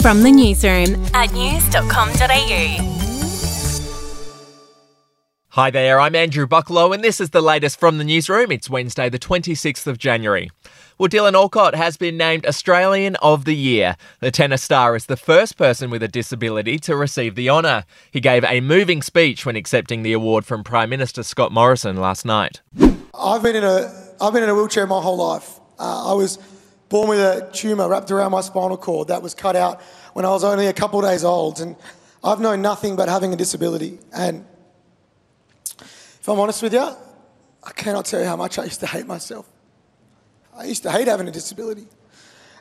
From the newsroom at news.com.au. Hi there, I'm Andrew Bucklow, and this is the latest from the newsroom. It's Wednesday, the 26th of January. Well, Dylan Alcott has been named Australian of the Year. The tennis star is the first person with a disability to receive the honour. He gave a moving speech when accepting the award from Prime Minister Scott Morrison last night. I've been in a, I've been in a wheelchair my whole life. Uh, I was born with a tumour wrapped around my spinal cord that was cut out when I was only a couple days old, and I've known nothing but having a disability. And if I'm honest with you, I cannot tell you how much I used to hate myself. I used to hate having a disability.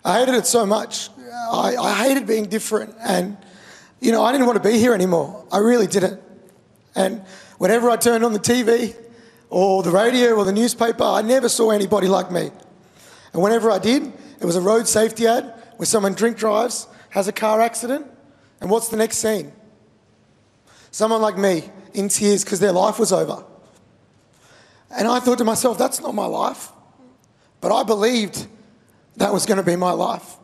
I hated it so much. I, I hated being different. And, you know, I didn't want to be here anymore. I really didn't. And whenever I turned on the TV or the radio or the newspaper, I never saw anybody like me. And whenever I did, it was a road safety ad where someone drink drives, has a car accident, and what's the next scene? Someone like me in tears because their life was over. And I thought to myself, that's not my life. But I believed that was going to be my life.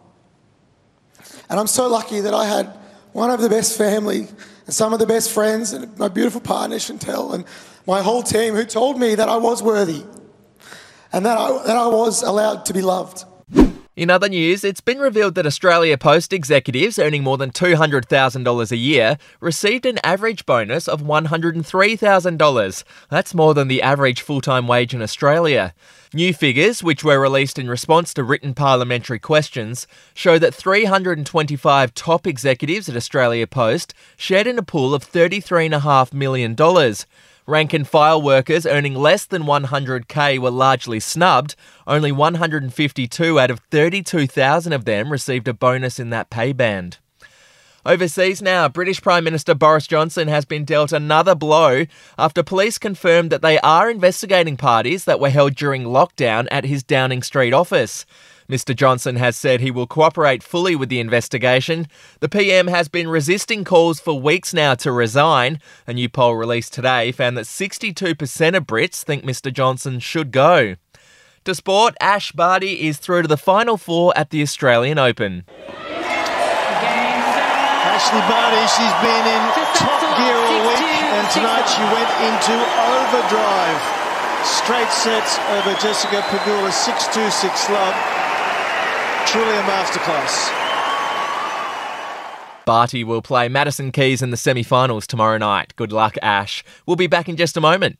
And I'm so lucky that I had one of the best family and some of the best friends and my beautiful partner, Chantelle, and my whole team who told me that I was worthy and that I, that I was allowed to be loved. In other news, it's been revealed that Australia Post executives earning more than $200,000 a year received an average bonus of $103,000. That's more than the average full time wage in Australia. New figures, which were released in response to written parliamentary questions, show that 325 top executives at Australia Post shared in a pool of $33.5 million. Rank and file workers earning less than 100k were largely snubbed. Only 152 out of 32,000 of them received a bonus in that pay band. Overseas now, British Prime Minister Boris Johnson has been dealt another blow after police confirmed that they are investigating parties that were held during lockdown at his Downing Street office. Mr. Johnson has said he will cooperate fully with the investigation. The PM has been resisting calls for weeks now to resign. A new poll released today found that 62% of Brits think Mr. Johnson should go. To sport, Ash Barty is through to the final four at the Australian Open. Ashley Barty, she's been in top gear all week, and tonight she went into overdrive. Straight sets over Jessica Pegula 6 2 6 love. Truly a masterclass. Barty will play Madison Keys in the semi finals tomorrow night. Good luck, Ash. We'll be back in just a moment.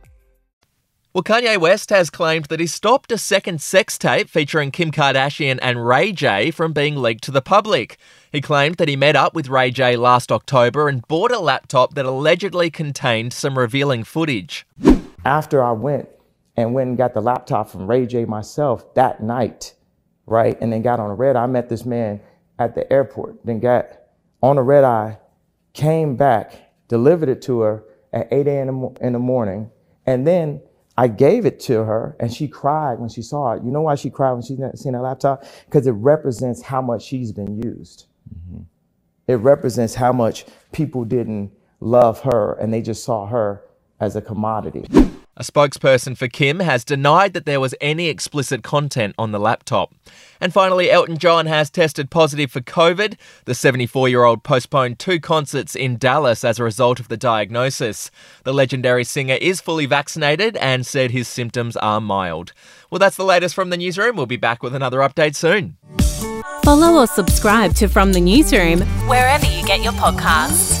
Well, Kanye West has claimed that he stopped a second sex tape featuring Kim Kardashian and Ray J from being leaked to the public. He claimed that he met up with Ray J last October and bought a laptop that allegedly contained some revealing footage. After I went and went and got the laptop from Ray J myself that night, right, and then got on a red eye, I met this man at the airport, then got on a red eye, came back, delivered it to her at 8 a.m. in the morning, and then I gave it to her and she cried when she saw it. You know why she cried when she seen that laptop? Because it represents how much she's been used. Mm-hmm. It represents how much people didn't love her and they just saw her as a commodity. A spokesperson for Kim has denied that there was any explicit content on the laptop. And finally, Elton John has tested positive for COVID. The 74 year old postponed two concerts in Dallas as a result of the diagnosis. The legendary singer is fully vaccinated and said his symptoms are mild. Well, that's the latest from the newsroom. We'll be back with another update soon. Follow or subscribe to From the Newsroom wherever you get your podcasts.